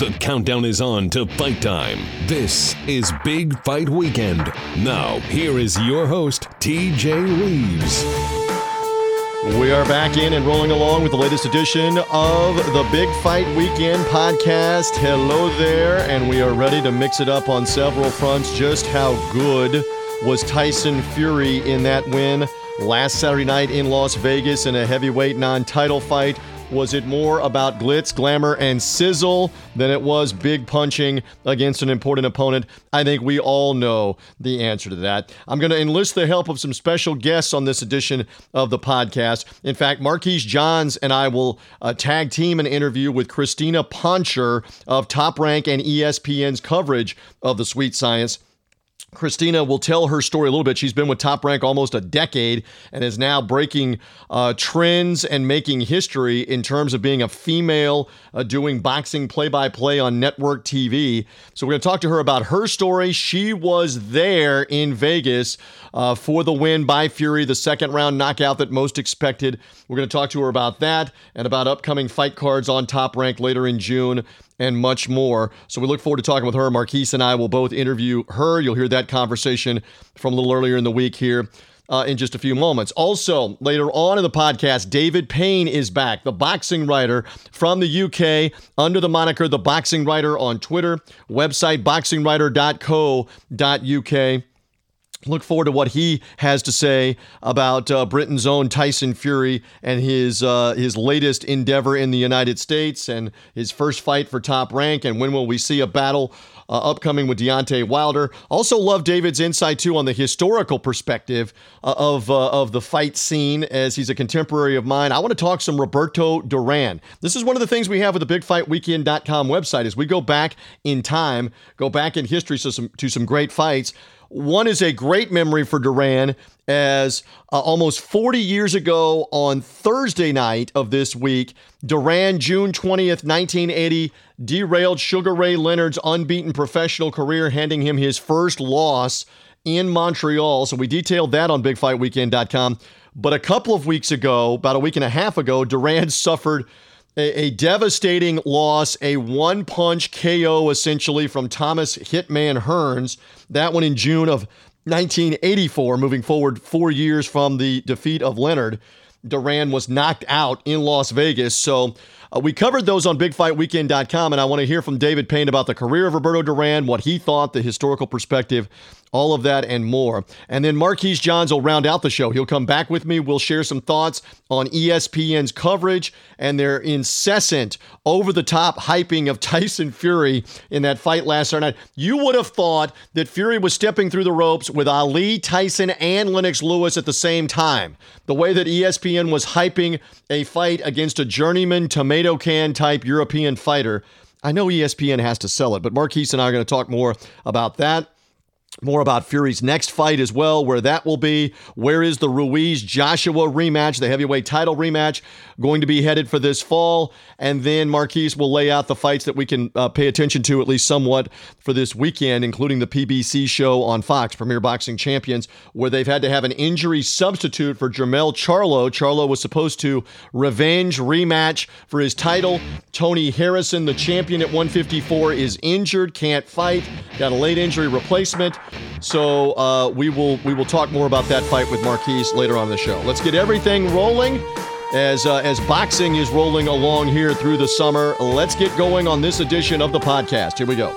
The countdown is on to fight time. This is Big Fight Weekend. Now, here is your host, TJ Reeves. We are back in and rolling along with the latest edition of the Big Fight Weekend podcast. Hello there, and we are ready to mix it up on several fronts. Just how good was Tyson Fury in that win last Saturday night in Las Vegas in a heavyweight non title fight? Was it more about glitz, glamour, and sizzle than it was big punching against an important opponent? I think we all know the answer to that. I'm going to enlist the help of some special guests on this edition of the podcast. In fact, Marquise Johns and I will uh, tag team an interview with Crystina Poncher of Top Rank and ESPN's coverage of the Sweet Science. Crystina will tell her story a little bit. She's been with Top Rank almost a decade and is now breaking uh, trends and making history in terms of being a female uh, doing boxing play by play on network TV. So, we're going to talk to her about her story. She was there in Vegas uh, for the win by Fury, the second round knockout that most expected. We're going to talk to her about that and about upcoming fight cards on Top Rank later in June and much more. So we look forward to talking with her. Marquise and I will both interview her. You'll hear that conversation from a little earlier in the week here. Uh, in just a few moments. Also, later on in the podcast, David Payne is back, the boxing writer from the UK, under the moniker The Boxing Writer on Twitter, website boxingwriter.co.uk. Look forward to what he has to say about uh, Britain's own Tyson Fury and his uh, his latest endeavor in the United States and his first fight for top rank. And when will we see a battle uh, upcoming with Deontay Wilder? Also, love David's insight too on the historical perspective uh, of uh, of the fight scene as he's a contemporary of mine. I want to talk some Roberto Duran. This is one of the things we have with the BigFightWeekend.com website. Is we go back in time, go back in history to some to some great fights. One is a great memory for Duran as uh, almost 40 years ago on Thursday night of this week, Duran, June 20th, 1980, derailed Sugar Ray Leonard's unbeaten professional career, handing him his first loss in Montreal. So we detailed that on BigFightWeekend.com. But a couple of weeks ago, about a week and a half ago, Duran suffered a, a devastating loss, a one punch KO essentially from Thomas Hitman Hearns. That one in June of 1984, moving forward four years from the defeat of Leonard. Duran was knocked out in Las Vegas. So uh, we covered those on BigFightWeekend.com, and I want to hear from David Payne about the career of Roberto Duran, what he thought, the historical perspective, all of that and more. And then Marquise Johns will round out the show. He'll come back with me. We'll share some thoughts on ESPN's coverage and their incessant, over the top hyping of Tyson Fury in that fight last Saturday night. You would have thought that Fury was stepping through the ropes with Ali, Tyson, and Lennox Lewis at the same time. The way that ESPN was hyping a fight against a journeyman tomato can type European fighter. I know ESPN has to sell it, but Marquise and I are going to talk more about that more about Fury's next fight as well, where that will be. Where is the Ruiz Joshua rematch, the heavyweight title rematch, going to be headed for this fall? And then Marquise will lay out the fights that we can uh, pay attention to at least somewhat for this weekend, including the PBC show on Fox, Premier Boxing Champions, where they've had to have an injury substitute for Jermell Charlo. Charlo was supposed to revenge rematch for his title. Tony Harrison, the champion at 154, is injured, can't fight, got a late injury replacement. So uh, we will we will talk more about that fight with Marquise later on the show. Let's get everything rolling as uh, as boxing is rolling along here through the summer. Let's get going on this edition of the podcast. Here we go.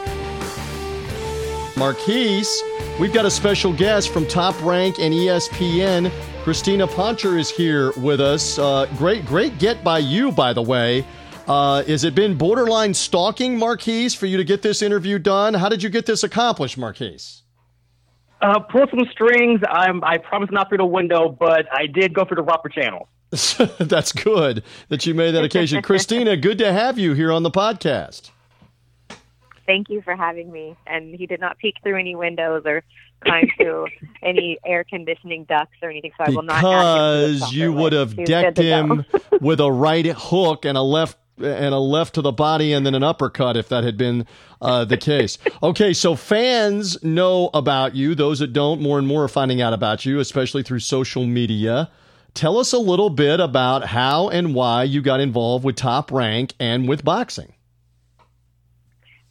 Marquise, we've got a special guest from Top Rank and ESPN. Crystina Poncher is here with us. Uh, great, great get by you, by the way. Uh, has it been borderline stalking, Marquise, for you to get this interview done? How did you get this accomplished, Marquise? Uh, pull some strings. I'm, I promise not through the window, but I did go through the proper channel. That's good that you made that occasion. Crystina, good to have you here on the podcast. Thank you for having me. And he did not peek through any windows or climb through any air conditioning ducts or anything. So I will not. Because you would have decked him with a right hook and a left and a left to the body and then an uppercut if that had been uh, the case. Okay, so fans know about you. Those that don't, more and more are finding out about you, especially through social media. Tell us a little bit about how and why you got involved with Top Rank and with boxing.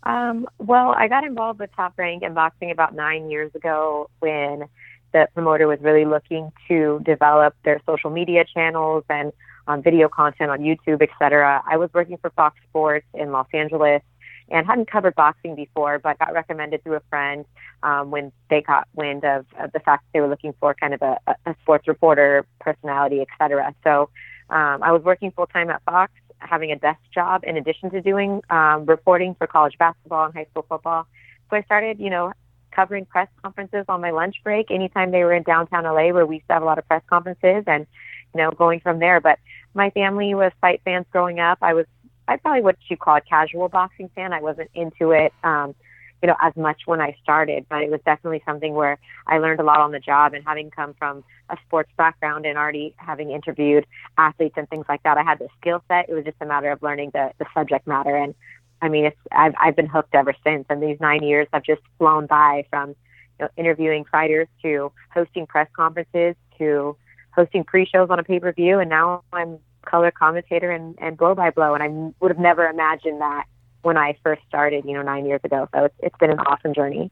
Um, well, I got involved with Top Rank and boxing about nine years ago when the promoter was really looking to develop their social media channels and um, video content on YouTube, etc. I was working for Fox Sports in Los Angeles and hadn't covered boxing before, but got recommended through a friend um, when they got wind of, of the fact that they were looking for kind of a, a sports reporter personality, etc. So um, I was working full time at Fox having a desk job in addition to doing um, reporting for college basketball and high school football. So I started, you know, covering press conferences on my lunch break anytime they were in downtown LA where we used to have a lot of press conferences and, you know, going from there. But my family was fight fans growing up. I was, I probably what you call a casual boxing fan. I wasn't into it. Um, you know, as much when I started, but it was definitely something where I learned a lot on the job and having come from a sports background and already having interviewed athletes and things like that, I had the skill set. It was just a matter of learning the, the subject matter. And I mean, it's, I've, I've been hooked ever since. And these nine years have just flown by from, you know, interviewing fighters to hosting press conferences to hosting pre-shows on a pay-per-view. And now I'm color commentator and, and blow by blow. And I would have never imagined that when I first started, you know, nine years ago. So it's, it's been an awesome journey.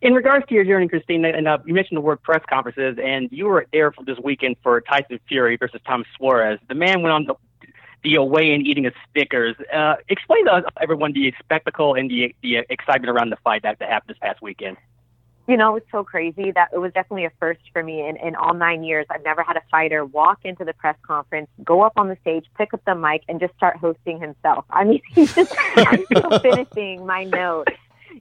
In regards to your journey, Christine, and uh, you mentioned the word press conferences, and you were there for this weekend for Tyson Fury versus Tom Schwarz. The man went on the, the away and eating his Snickers. Uh, explain to everyone the spectacle and the, the excitement around the fight that happened this past weekend you know, it's so crazy that it was definitely a first for me in, in all nine years. I've never had a fighter walk into the press conference, go up on the stage, pick up the mic, and just start hosting himself. I mean, he's just I'm still finishing my notes.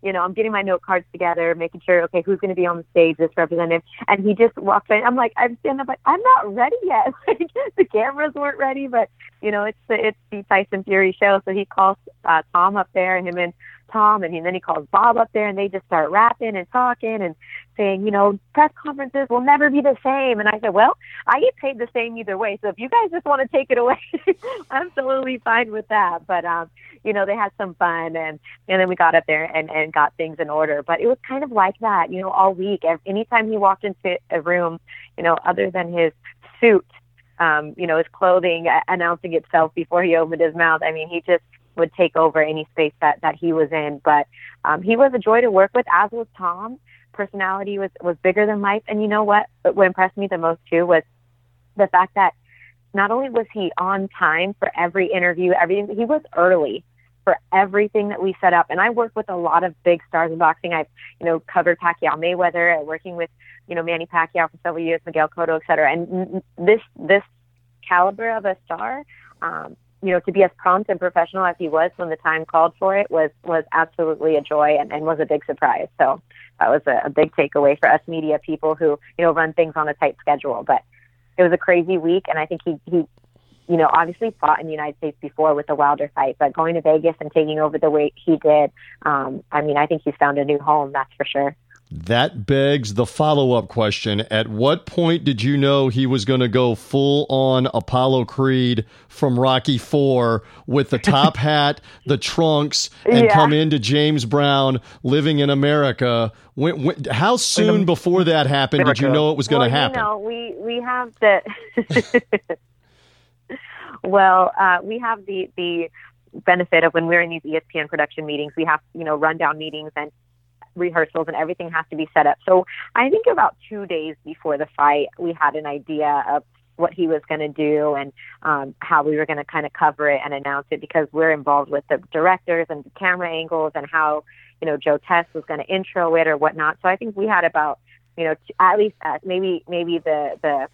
You know, I'm getting my note cards together, making sure, okay, who's going to be on the stage, this representative. And he just walks in. I'm like, I'm standing up, like, I'm not ready yet. Like, the cameras weren't ready, but, you know, it's the, it's the Tyson Fury show. So he calls uh, Tom up there, and him and Tom, and he, then he calls Bob up there, and they just start rapping and talking and saying, you know, press conferences will never be the same. And I said, well, I get paid the same either way. So if you guys just want to take it away, I'm totally fine with that. But um, you know, they had some fun, and and then we got up there and and got things in order. But it was kind of like that, you know, all week. Anytime he walked into a room, you know, other than his suit um, you know, his clothing announcing itself before he opened his mouth. I mean, he just would take over any space that that he was in. But um, he was a joy to work with, as was Tom. Personality was was bigger than life, and you know what? What impressed me the most too was the fact that not only was he on time for every interview, everything he was early for everything that we set up. And I work with a lot of big stars in boxing. I've, you know, covered Pacquiao Mayweather, working with, you know, Manny Pacquiao for several years, Miguel Cotto, et cetera. And this, this caliber of a star, um, you know, to be as prompt and professional as he was when the time called for it was was absolutely a joy and, and was a big surprise. So that was a, a big takeaway for us media people who you know run things on a tight schedule. But it was a crazy week, and I think he he you know obviously fought in the United States before with the Wilder fight, but going to Vegas and taking over the weight he did, um, I mean, I think he's found a new home. That's for sure. That begs the follow up question. At what point did you know he was going to go full on Apollo Creed from Rocky Four with the top hat, the trunks, and yeah. come into James Brown living in America? When, when, how soon before that happened did you know it was going to well, happen? You know, we, we have the. well, uh, we have the, the benefit of when we're in these ESPN production meetings, we have, you know, rundown meetings and rehearsals and everything has to be set up. So I think about two days before the fight, we had an idea of what he was going to do and um, how we were going to kind of cover it and announce it because we're involved with the directors and the camera angles and how you know Joe Tess was going to intro it or whatnot. So I think we had about you know at least uh, maybe maybe the the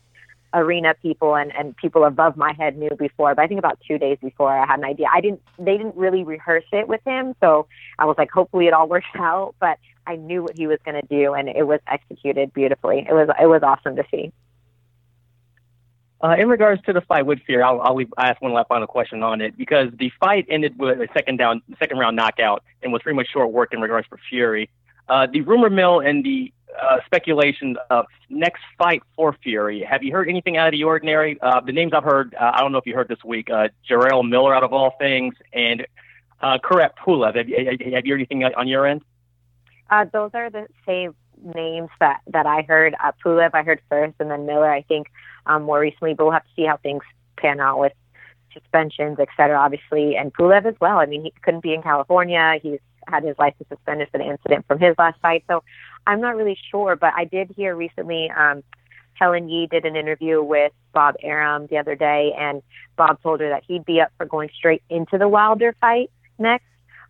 arena people and, and people above my head knew before, but I think about two days before I had an idea. I didn't, they didn't really rehearse it with him. So I was like, hopefully it all works out, but I knew what he was going to do and it was executed beautifully. It was, it was awesome to see. Uh, in regards to the fight with Fury, I'll, I'll ask one last final question on it because the fight ended with a second down, second round knockout, and was pretty much short work in regards for Fury. Uh, the rumor mill and the uh, speculation of next fight for Fury. Have you heard anything out of the ordinary? Uh, the names I've heard, uh, I don't know if you heard this week, uh, Jarrell Miller out of all things, and uh, Kubrat Pulev. Have, you, have you heard anything on your end? Uh, those are the same names that, that I heard. Uh, Pulev I heard first, and then Miller I think um, more recently, but we'll have to see how things pan out with suspensions, et cetera, obviously, and Pulev as well. I mean, he couldn't be in California. He's had his license suspended for the incident from his last fight. So I'm not really sure, but I did hear recently um, Helen Yee did an interview with Bob Arum the other day, and Bob told her that he'd be up for going straight into the Wilder fight next.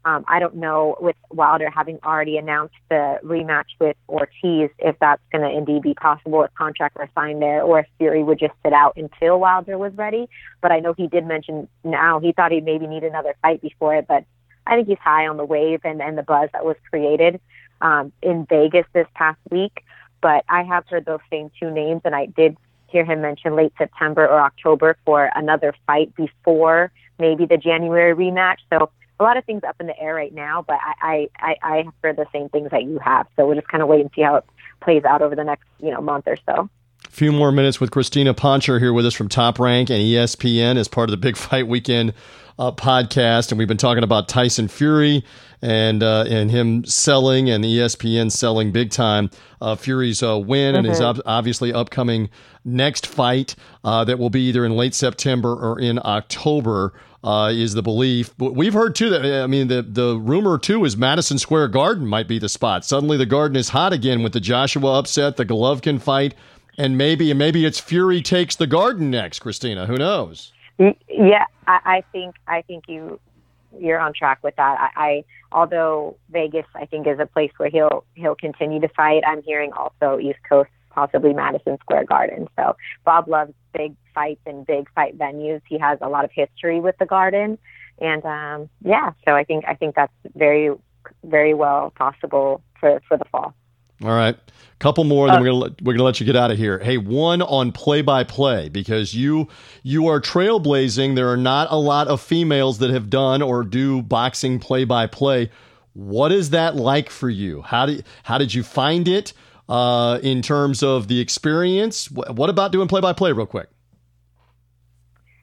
Um, I don't know with Wilder having already announced the rematch with Ortiz if that's going to indeed be possible if contract were signed there or if Fury would just sit out until Wilder was ready. But I know he did mention now he thought he'd maybe need another fight before it, but I think he's high on the wave and, and the buzz that was created um, in Vegas this past week. But I have heard those same two names, and I did hear him mention late September or October for another fight before maybe the January rematch. So a lot of things up in the air right now, but I, I, I have heard the same things that you have. So we'll just kind of wait and see how it plays out over the next, you know, month or so. A few more minutes with Crystina Poncher here with us from Top Rank and ESPN as part of the Big Fight Weekend uh, podcast, and we've been talking about Tyson Fury and uh, and him selling and ESPN selling big time. Uh, Fury's uh, win mm-hmm. and his ob- obviously upcoming next fight uh, that will be either in late September or in October. Uh, is the belief. But we've heard too that I mean the the rumor too is Madison Square Garden might be the spot. Suddenly the Garden is hot again with the Joshua upset, the Golovkin fight, and maybe maybe it's Fury takes the Garden next. Crystina. who knows? Yeah, I, I think I think you you're on track with that. I, I although Vegas I think is a place where he'll he'll continue to fight. I'm hearing also East Coast, possibly Madison Square Garden. So Bob loves big fights and big fight venues. He has a lot of history with the Garden, and um, yeah, so I think I think that's very very well possible for for the fall. All right. Couple more, then uh, we're gonna we're gonna let you get out of here. Hey, one on play by play because you you are trailblazing. There are not a lot of females that have done or do boxing play by play. What is that like for you? How did how did you find it uh, in terms of the experience? What about doing play by play, real quick?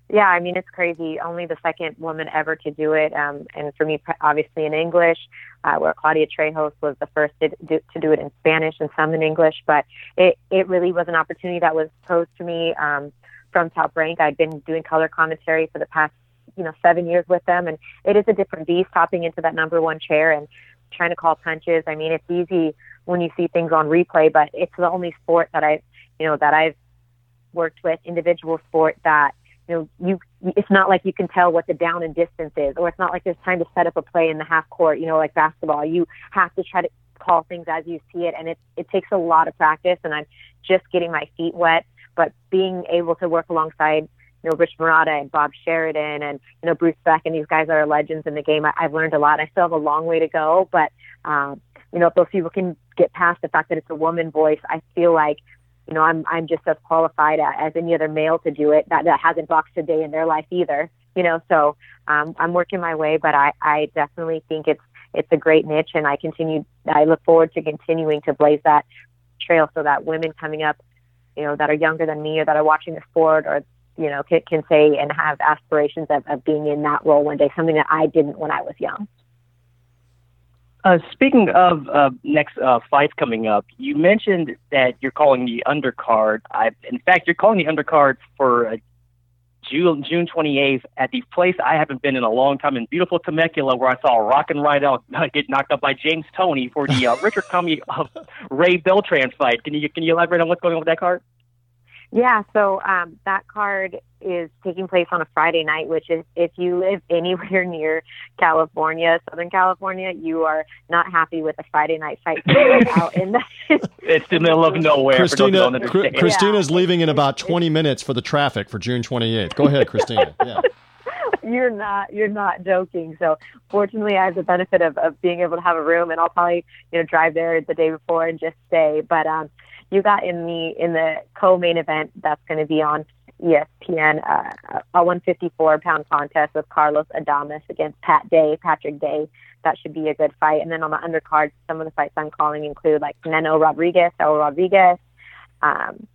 Yeah, I mean it's crazy. Only the second woman ever to do it, um, and for me, obviously in English, uh, where Claudia Trejos was the first to do, to do it in Spanish and some in English. But it it really was an opportunity that was posed to me um, from Top Rank. I'd been doing color commentary for the past you know seven years with them, and it is a different beast hopping into that number one chair and trying to call punches. I mean, it's easy when you see things on replay, but it's the only sport that I you know that I've worked with individual sport that you know, you it's not like you can tell what the down and distance is, or it's not like there's time to set up a play in the half court, you know, like basketball. You have to try to call things as you see it, and it it takes a lot of practice. And I'm just getting my feet wet, but being able to work alongside you know, Rich Marotta and Bob Sheridan and, you know, Bruce Beck and these guys that are legends in the game. I, I've learned a lot. I still have a long way to go, but, um, you know, if those people can get past the fact that it's a woman voice, I feel like you know, I'm I'm just as qualified as any other male to do it that that hasn't boxed a day in their life either. You know, so um, I'm working my way, but I I definitely think it's it's a great niche, and I continue. I look forward to continuing to blaze that trail so that women coming up, you know, that are younger than me or that are watching the sport or you know can, can say and have aspirations of, of being in that role one day, something that I didn't when I was young. Uh, speaking of uh, next uh, fights coming up, you mentioned that you're calling the undercard. I, in fact, you're calling the undercard for uh, June June 28th at the place I haven't been in a long time in beautiful Temecula, where I saw Rockin' Rydell get knocked up by James Toney for the uh, Richard Commey Ray Beltran fight. Can you can you elaborate on what's going on with that card? Yeah, so um, that card is taking place on a Friday night, which is if you live anywhere near California, Southern California, you are not happy with a Friday night fight out in the. it's the middle of nowhere. Crystina, Cr- Crystina's yeah. leaving in about 20 minutes for the traffic for June 28th. Go ahead, Crystina. Yeah. You're not you're not joking. So fortunately, I have the benefit of, of being able to have a room, and I'll probably you know drive there the day before and just stay. But um, you got in the in the co-main event that's going to be on ESPN, uh, a 154 pound contest with Carlos Adames against Pat Day, Patrick Day. That should be a good fight. And then on the undercard, some of the fights I'm calling include like Neno Rodriguez, El Rodriguez. Um,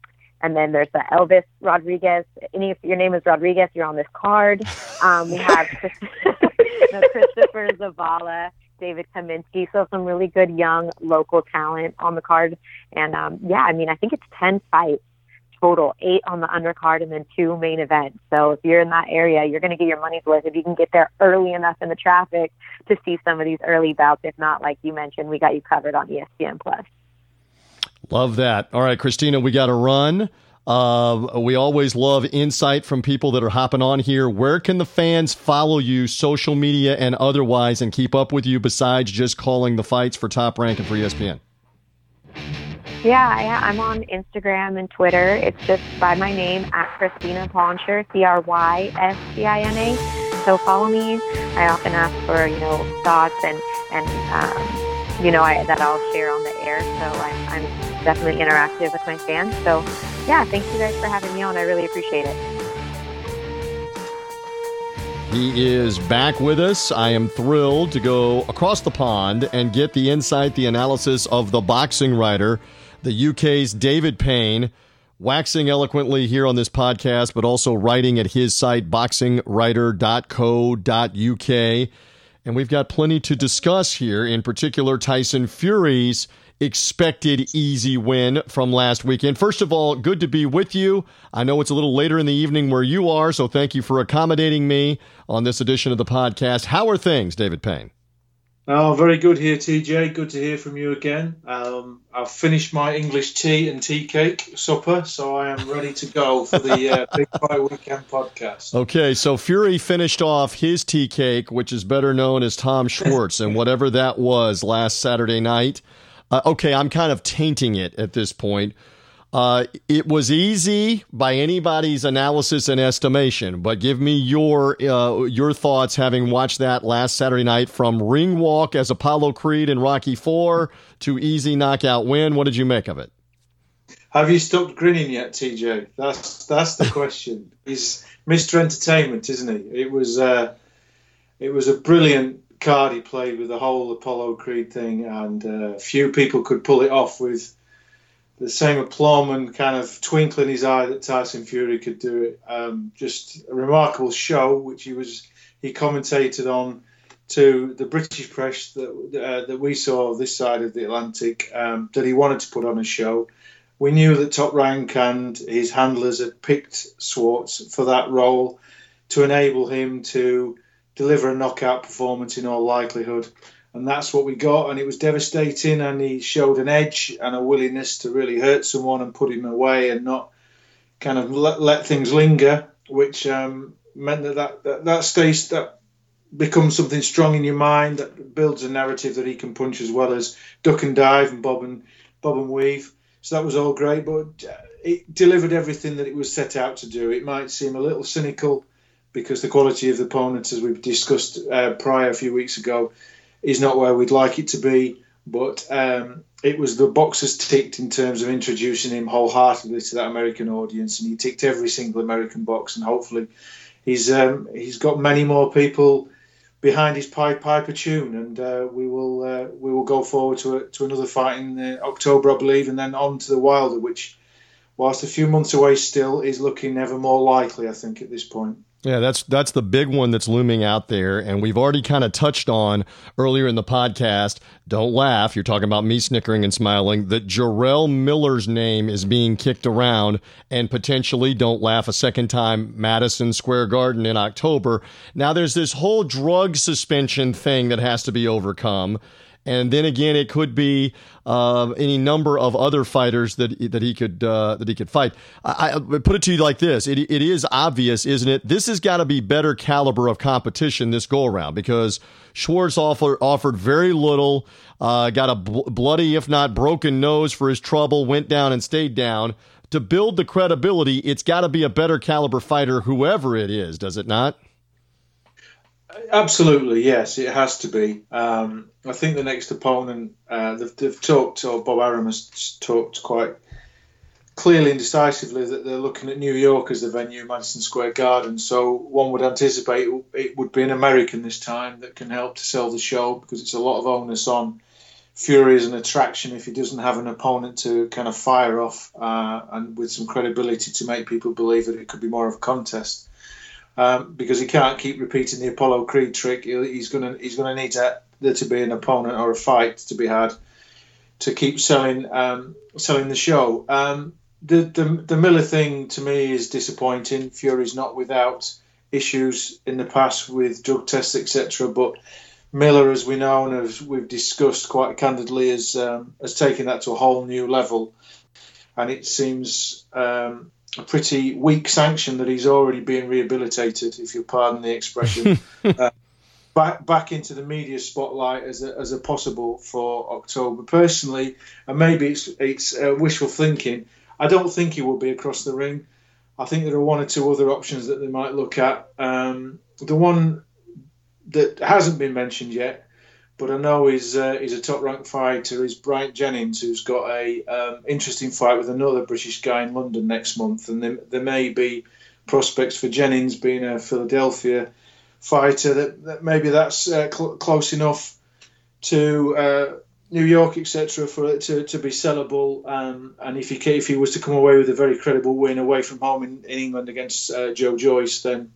and then there's the Elvis Rodriguez. Any if your name is Rodriguez, you're on this card. Um, we have Christopher Zavala David Kaminsky. So some really good young local talent on the card. And um, yeah, I mean, I think it's 10 fights total, eight on the undercard and then two main events. So if you're in that area, you're going to get your money's worth if you can get there early enough in the traffic to see some of these early bouts. If not, like you mentioned, we got you covered on ESPN Plus. Love that. All right, Crystina, we got to run. Uh, we always love insight from people that are hopping on here. Where can the fans follow you, social media and otherwise, and keep up with you besides just calling the fights for Top Rank and for ESPN? Yeah, I, I'm on Instagram and Twitter. It's just by my name at Crystina Poncher, C R Y S T I N A. So follow me. I often ask for you know thoughts and and um, you know I, that I'll share on the air. So I'm, I'm definitely interactive with my fans. So yeah, thank you guys for having me on. I really appreciate it. He is back with us. I am thrilled to go across the pond and get the insight, the analysis of the boxing writer the UK's David Payne, waxing eloquently here on this podcast, but also writing at his site, boxingwriter.co.uk. And we've got plenty to discuss here, in particular, Tyson Fury's expected easy win from last weekend. First of all, good to be with you. I know it's a little later in the evening where you are, so thank you for accommodating me on this edition of the podcast. How are things, David Payne? Oh, very good here, TJ. Good to hear from you again. Um, I've finished my English tea and tea cake supper, so I am ready to go for the uh, Big Fight Weekend podcast. Okay, so Fury finished off his tea cake, which is better known as Tom Schwarz, and whatever that was last Saturday night. Uh, okay, I'm kind of tainting it at this point. Uh, it was easy by anybody's analysis and estimation, but give me your uh, your thoughts having watched that last Saturday night from ring walk as Apollo Creed in Rocky Four to easy knockout win. What did you make of it? Have you stopped grinning yet, TJ? That's that's the question. He's Mr. Entertainment, isn't he? It was uh, it was a brilliant card he played with the whole Apollo Creed thing, and uh, few people could pull it off with the same aplomb and kind of twinkle in his eye that Tyson Fury could do it. Um, just a remarkable show, which he was he commentated on to the British press that uh, that we saw this side of the Atlantic um, that he wanted to put on a show. We knew that Top Rank and his handlers had picked Schwarz for that role to enable him to deliver a knockout performance in all likelihood and that's what we got. And it was devastating. And he showed an edge and a willingness to really hurt someone and put him away and not kind of let, let things linger, which um, meant that that, that that stays that becomes something strong in your mind that builds a narrative that he can punch as well as duck and dive and bob and bob and weave. So that was all great, but it delivered everything that it was set out to do. It might seem a little cynical because the quality of the opponents, as we've discussed uh, prior a few weeks ago, is not where we'd like it to be. But um, it was the boxes ticked in terms of introducing him wholeheartedly to that American audience, and he ticked every single American box. And hopefully, he's um, he's got many more people behind his Pied Piper tune, and uh, we will uh, we will go forward to a, to another fight in uh, October, I believe, and then on to the Wilder, which, whilst a few months away, still is looking ever more likely. I think at this point. Yeah, that's that's the big one that's looming out there, and we've already kind of touched on earlier in the podcast. Don't laugh; you're talking about me snickering and smiling. That Jarrell Miller's name is being kicked around, and potentially, don't laugh a second time, Madison Square Garden in October. Now, there's this whole drug suspension thing that has to be overcome. And then again, it could be uh, any number of other fighters that that he could uh, that he could fight. I, I, put it to you like this: it, it is obvious, isn't it? This has got to be better caliber of competition this go around because Schwarz offer, offered very little, uh, got a bl- bloody, if not broken nose for his trouble, went down and stayed down. To build the credibility, it's got to be a better caliber fighter, whoever it is, does it not? Absolutely, yes, it has to be. Um, I think the next opponent, uh, they've, they've, talked, or Bob Arum has talked quite clearly and decisively that they're looking at New York as the venue, Madison Square Garden. So one would anticipate it would be an American this time that can help to sell the show because it's a lot of onus on Fury as an attraction if he doesn't have an opponent to kind of fire off uh, and with some credibility to make people believe that it could be more of a contest um, because he can't keep repeating the Apollo Creed trick. He's gonna he's gonna need to, there to be an opponent or a fight to be had to keep selling um, selling the show. Um, the, the the Miller thing to me is disappointing. Fury's not without issues in the past with drug tests, etc. But Miller, as we know and as we've discussed quite candidly, has um, has taken that to a whole new level, and it seems um, a pretty weak sanction that he's already being rehabilitated, if you pardon the expression. uh, back back into the media spotlight as a, as a possible for October. Personally, and maybe it's it's uh, wishful thinking. I don't think he will be across the ring. I think there are one or two other options that they might look at. Um, the one that hasn't been mentioned yet, but I know he's uh, is a top ranked fighter is Bryant Jennings, who's got a um, interesting fight with another British guy in London next month, and there, there may be prospects for Jennings being a Philadelphia fighter that, that maybe that's uh, cl- close enough to uh, New York, etc., for it to, to be sellable. Um, and if he if he was to come away with a very credible win away from home in, in England against uh, Joe Joyce, then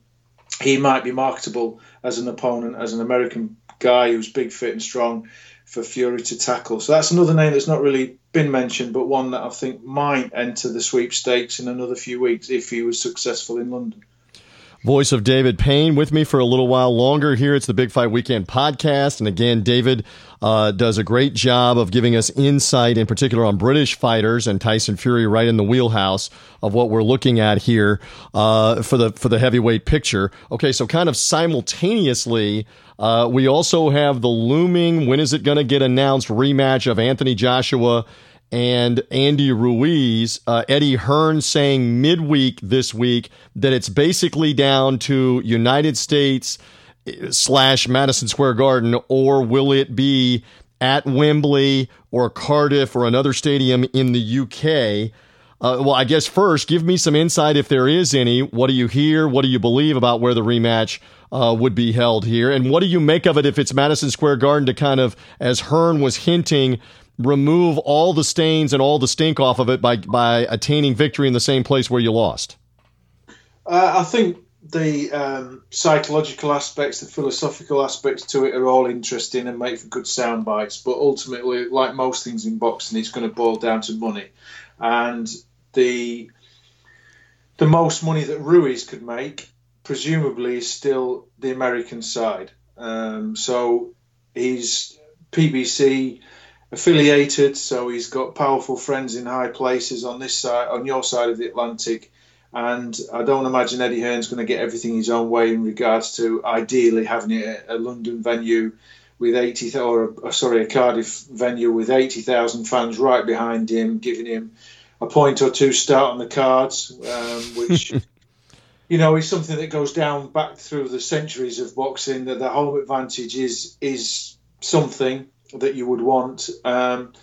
he might be marketable as an opponent, as an American guy who's big, fit, and strong for Fury to tackle. So that's another name that's not really been mentioned, but one that I think might enter the sweepstakes in another few weeks if he was successful in London. Voice of David Payne with me for a little while longer here. It's the Big Fight Weekend podcast. And again, David uh, does a great job of giving us insight, in particular on British fighters and Tyson Fury, right in the wheelhouse of what we're looking at here uh, for the for the heavyweight picture. Okay, so kind of simultaneously, uh, we also have the looming. When is it going to get announced? Rematch of Anthony Joshua and Andy Ruiz. Uh, Eddie Hearn saying midweek this week that it's basically down to United States uh, slash Madison Square Garden, or will it be at Wembley or Cardiff or another stadium in the UK? Uh, well, I guess first, give me some insight if there is any. What do you hear? What do you believe about where the rematch uh, would be held here? And what do you make of it if it's Madison Square Garden to kind of, as Hearn was hinting, remove all the stains and all the stink off of it by by attaining victory in the same place where you lost? Uh, I think the um, psychological aspects, the philosophical aspects to it are all interesting and make for good sound bites. But ultimately, like most things in boxing, it's going to boil down to money, and the the most money that Ruiz could make, presumably, is still the American side. Um, so he's PBC affiliated, so he's got powerful friends in high places on this side, on your side of the Atlantic. And I don't imagine Eddie Hearn's going to get everything his own way in regards to ideally having it a London venue with 80 or sorry a Cardiff venue with 80,000 fans right behind him, giving him a point or two start on the cards, um, which you know is something that goes down back through the centuries of boxing. That the home advantage is is something that you would want. Um,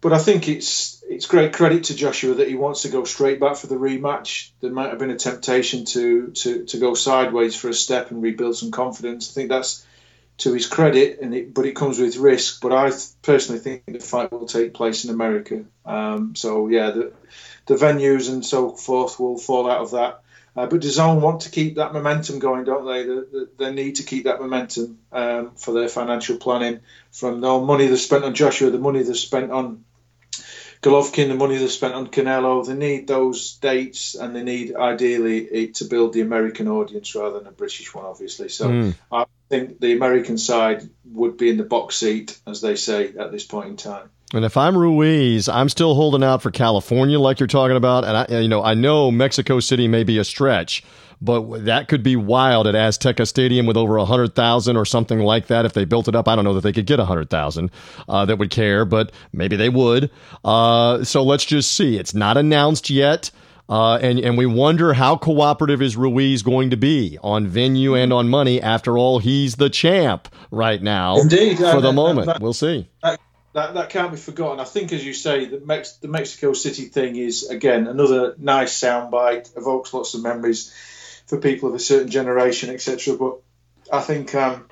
but I think it's it's great credit to Joshua that he wants to go straight back for the rematch. There might have been a temptation to to, to go sideways for a step and rebuild some confidence. I think that's to his credit, and it, but it comes with risk. But I personally think the fight will take place in America. Um, so yeah, the the venues and so forth will fall out of that. Uh, but DAZN want to keep that momentum going, don't they? They, they need to keep that momentum um, for their financial planning. From the money they've spent on Joshua, the money they've spent on Golovkin, the money they've spent on Canelo, they need those dates and they need ideally to build the American audience rather than a British one, obviously. So mm. I think the American side would be in the box seat, as they say, at this point in time. And if I'm Ruiz, I'm still holding out for California, like you're talking about. And I, you know, I know Mexico City may be a stretch, but that could be wild at Azteca Stadium with over hundred thousand or something like that. If they built it up, I don't know that they could get hundred thousand uh, that would care, but maybe they would. Uh, so let's just see. It's not announced yet. Uh, and and we wonder how cooperative is Ruiz going to be on venue and on money. After all, he's the champ right now. Indeed, for the moment, that, we'll see. That, that, that can't be forgotten. I think, as you say, the, Mex- the Mexico City thing is again another nice soundbite, evokes lots of memories for people of a certain generation, etc. But I think um,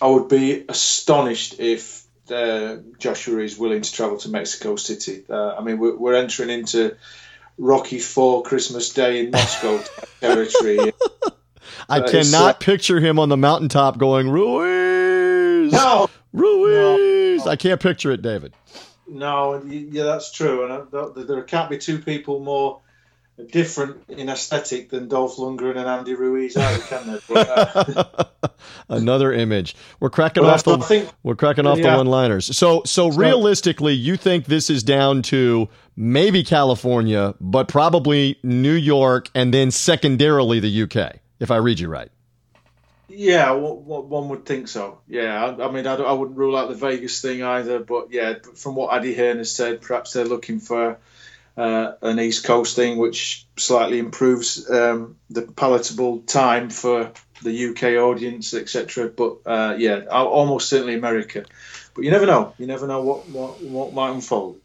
I would be astonished if uh, Joshua is willing to travel to Mexico City. Uh, I mean, we're, we're, entering into Rocky Four Christmas Day in Moscow territory. I uh, cannot picture him on the mountaintop going, Ruiz. No, Ruiz. No. I can't picture it, David. no, yeah, that's true. And there can't be two people more different in aesthetic than Dolph Lundgren and Andy Ruiz either, can they? But, uh, Another image. We're cracking off the think, we're cracking off yeah. the one-liners. So so realistically, you think this is down to maybe California, but probably New York, and then secondarily the UK, if I read you right. Yeah, one would think so. Yeah, I, I mean, I, I, wouldn't rule out the Vegas thing either, but yeah, from what Eddie Hearn has said, perhaps they're looking for uh, an East Coast thing, which slightly improves um, the palatable time for the UK audience, etc. But uh, yeah, almost certainly America. But you never know. You never know what what, what might unfold.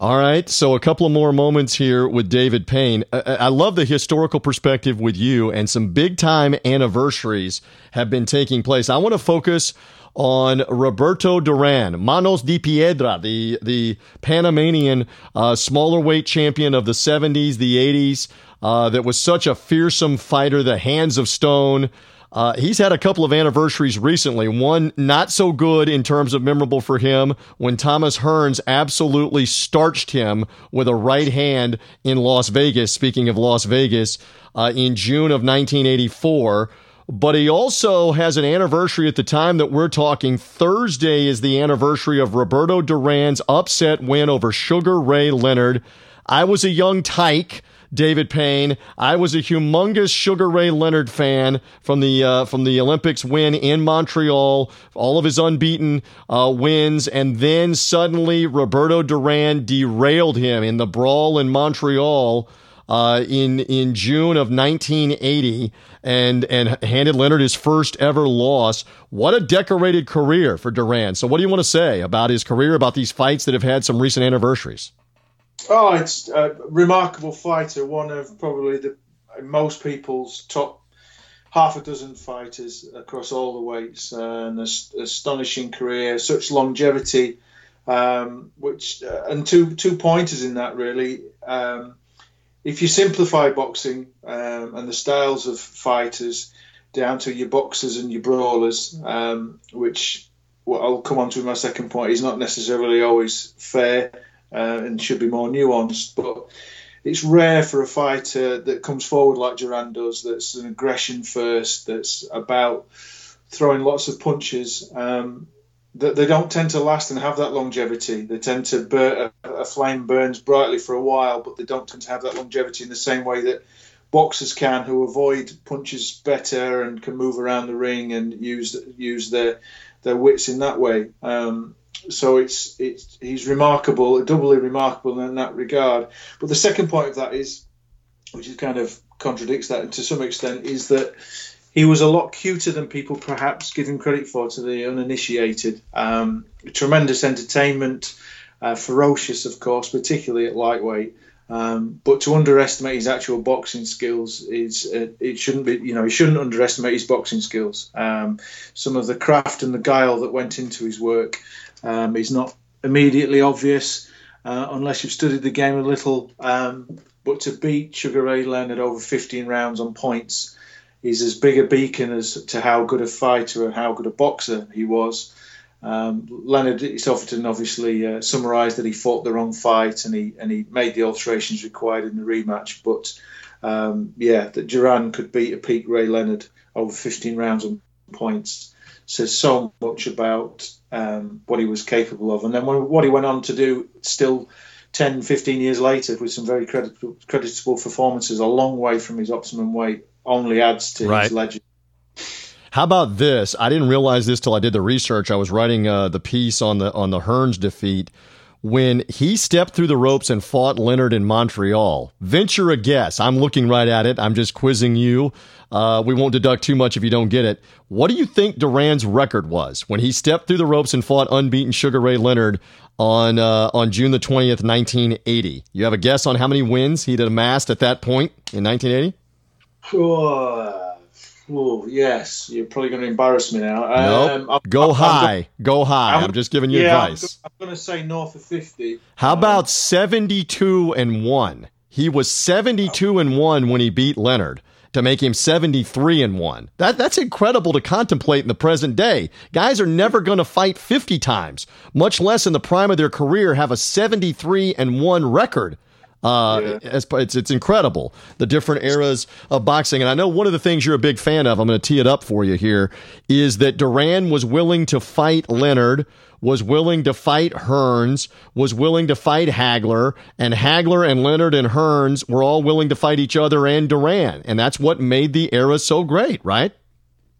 All right, so a couple of more moments here with David Payne. I love the historical perspective with you, and some big time anniversaries have been taking place. I want to focus on Roberto Duran, Manos de Piedra, the the Panamanian uh, smaller weight champion of the 70s, the 80s, uh, that was such a fearsome fighter, the hands of stone. Uh, he's had a couple of anniversaries recently. One not so good in terms of memorable for him when Thomas Hearns absolutely starched him with a right hand in Las Vegas. Speaking of Las Vegas, uh, in June of 1984. But he also has an anniversary at the time that we're talking. Thursday is the anniversary of Roberto Duran's upset win over Sugar Ray Leonard. I was a young tyke. David Payne. I was a humongous Sugar Ray Leonard fan from the uh, from the Olympics win in Montreal, all of his unbeaten uh, wins, and then suddenly Roberto Duran derailed him in the brawl in Montreal. Uh, in in June of 1980, and and handed Leonard his first ever loss. What a decorated career for Duran. So, what do you want to say about his career, about these fights that have had some recent anniversaries? Oh, it's a remarkable fighter. One of probably the most people's top half a dozen fighters across all the weights. Uh, an astonishing career, such longevity, um, which uh, and two two pointers in that really. Um, if you simplify boxing um, and the styles of fighters down to your boxers and your brawlers, um, which I'll come on to in my second point, is not necessarily always fair uh, and should be more nuanced. But it's rare for a fighter that comes forward like Duran does, that's an aggression first, that's about throwing lots of punches. Um, that they don't tend to last and have that longevity. They tend to burn, a, a, flame burns brightly for a while, but they don't tend to have that longevity in the same way that boxers can, who avoid punches better and can move around the ring and use use their their wits in that way. Um, so it's it's he's remarkable, doubly remarkable in that regard. But the second point of that is, which is kind of contradicts that to some extent, is that he was a lot cuter than people perhaps give him credit for to the uninitiated. Um, tremendous entertainment, uh, ferocious, of course, particularly at lightweight. Um, but to underestimate his actual boxing skills is uh, it shouldn't be you know he shouldn't underestimate his boxing skills. Um, some of the craft and the guile that went into his work um, is not immediately obvious uh, unless you've studied the game a little. Um, but to beat Sugar Ray Leonard over 15 rounds on points is as big a beacon as to how good a fighter and how good a boxer he was. Um, Leonard Isofferton obviously uh, summarised that he fought the wrong fight and he and he made the alterations required in the rematch. But um, yeah, that Duran could beat a peak Ray Leonard over 15 rounds on points says so much about um, what he was capable of. And then what he went on to do still 10, 15 years later with some very creditable, creditable performances, a long way from his optimum weight, only adds to right. his legend. How about this? I didn't realize this till I did the research. I was writing uh, the piece on the on the Hearns defeat when he stepped through the ropes and fought Leonard in Montreal. Venture a guess. I'm looking right at it. I'm just quizzing you. Uh, we won't deduct too much if you don't get it. What do you think Duran's record was when he stepped through the ropes and fought unbeaten Sugar Ray Leonard on uh, on June the 20th, 1980? You have a guess on how many wins he'd amassed at that point in 1980? Oh, yes. You're probably going to embarrass me now. Nope. Um, Go I'm, high. I'm Go high. I'm, I'm, just giving you yeah, advice. I'm, going to say north of 50. How um, about 72 and 1? He was 72 and 1 when he beat Leonard. to make him 73 and 1. That that's incredible to contemplate in the present day. Guys are never going to fight 50 times, much less in the prime of their career have a 73 and 1 record. Uh, yeah. it's, it's, it's incredible the different eras of boxing, and I know one of the things you're a big fan of. I'm going to tee it up for you here. Is that Duran was willing to fight Leonard, was willing to fight Hearns, was willing to fight Hagler, and Hagler and Leonard and Hearns were all willing to fight each other and Duran, and that's what made the era so great, right?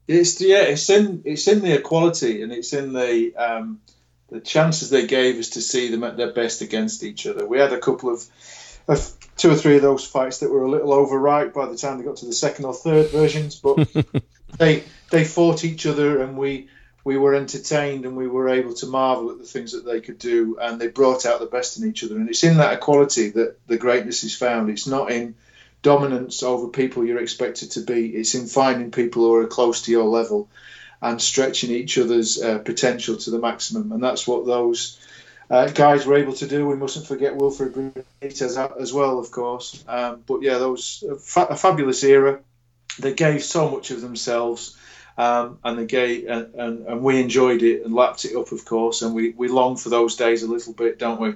It's yeah, it's in it's in the equality, and it's in the um, the chances they gave us to see them at their best against each other. We had a couple of two or three of those fights that were a little overripe by the time they got to the second or third versions, but they they fought each other and we we were entertained and we were able to marvel at the things that they could do and they brought out the best in each other. And it's in that equality that the greatness is found. It's not in dominance over people you're expected to be it's in finding people who are close to your level and stretching each other's uh, potential to the maximum. And that's what those uh, guys were able to do. We mustn't forget Wilfred Benitez as well, of course. Um, but yeah, those a, fa- a fabulous era. They gave so much of themselves. Um, and the gay and, and, and, we enjoyed it and lapped it up, of course, and we, we long for those days a little bit, don't we?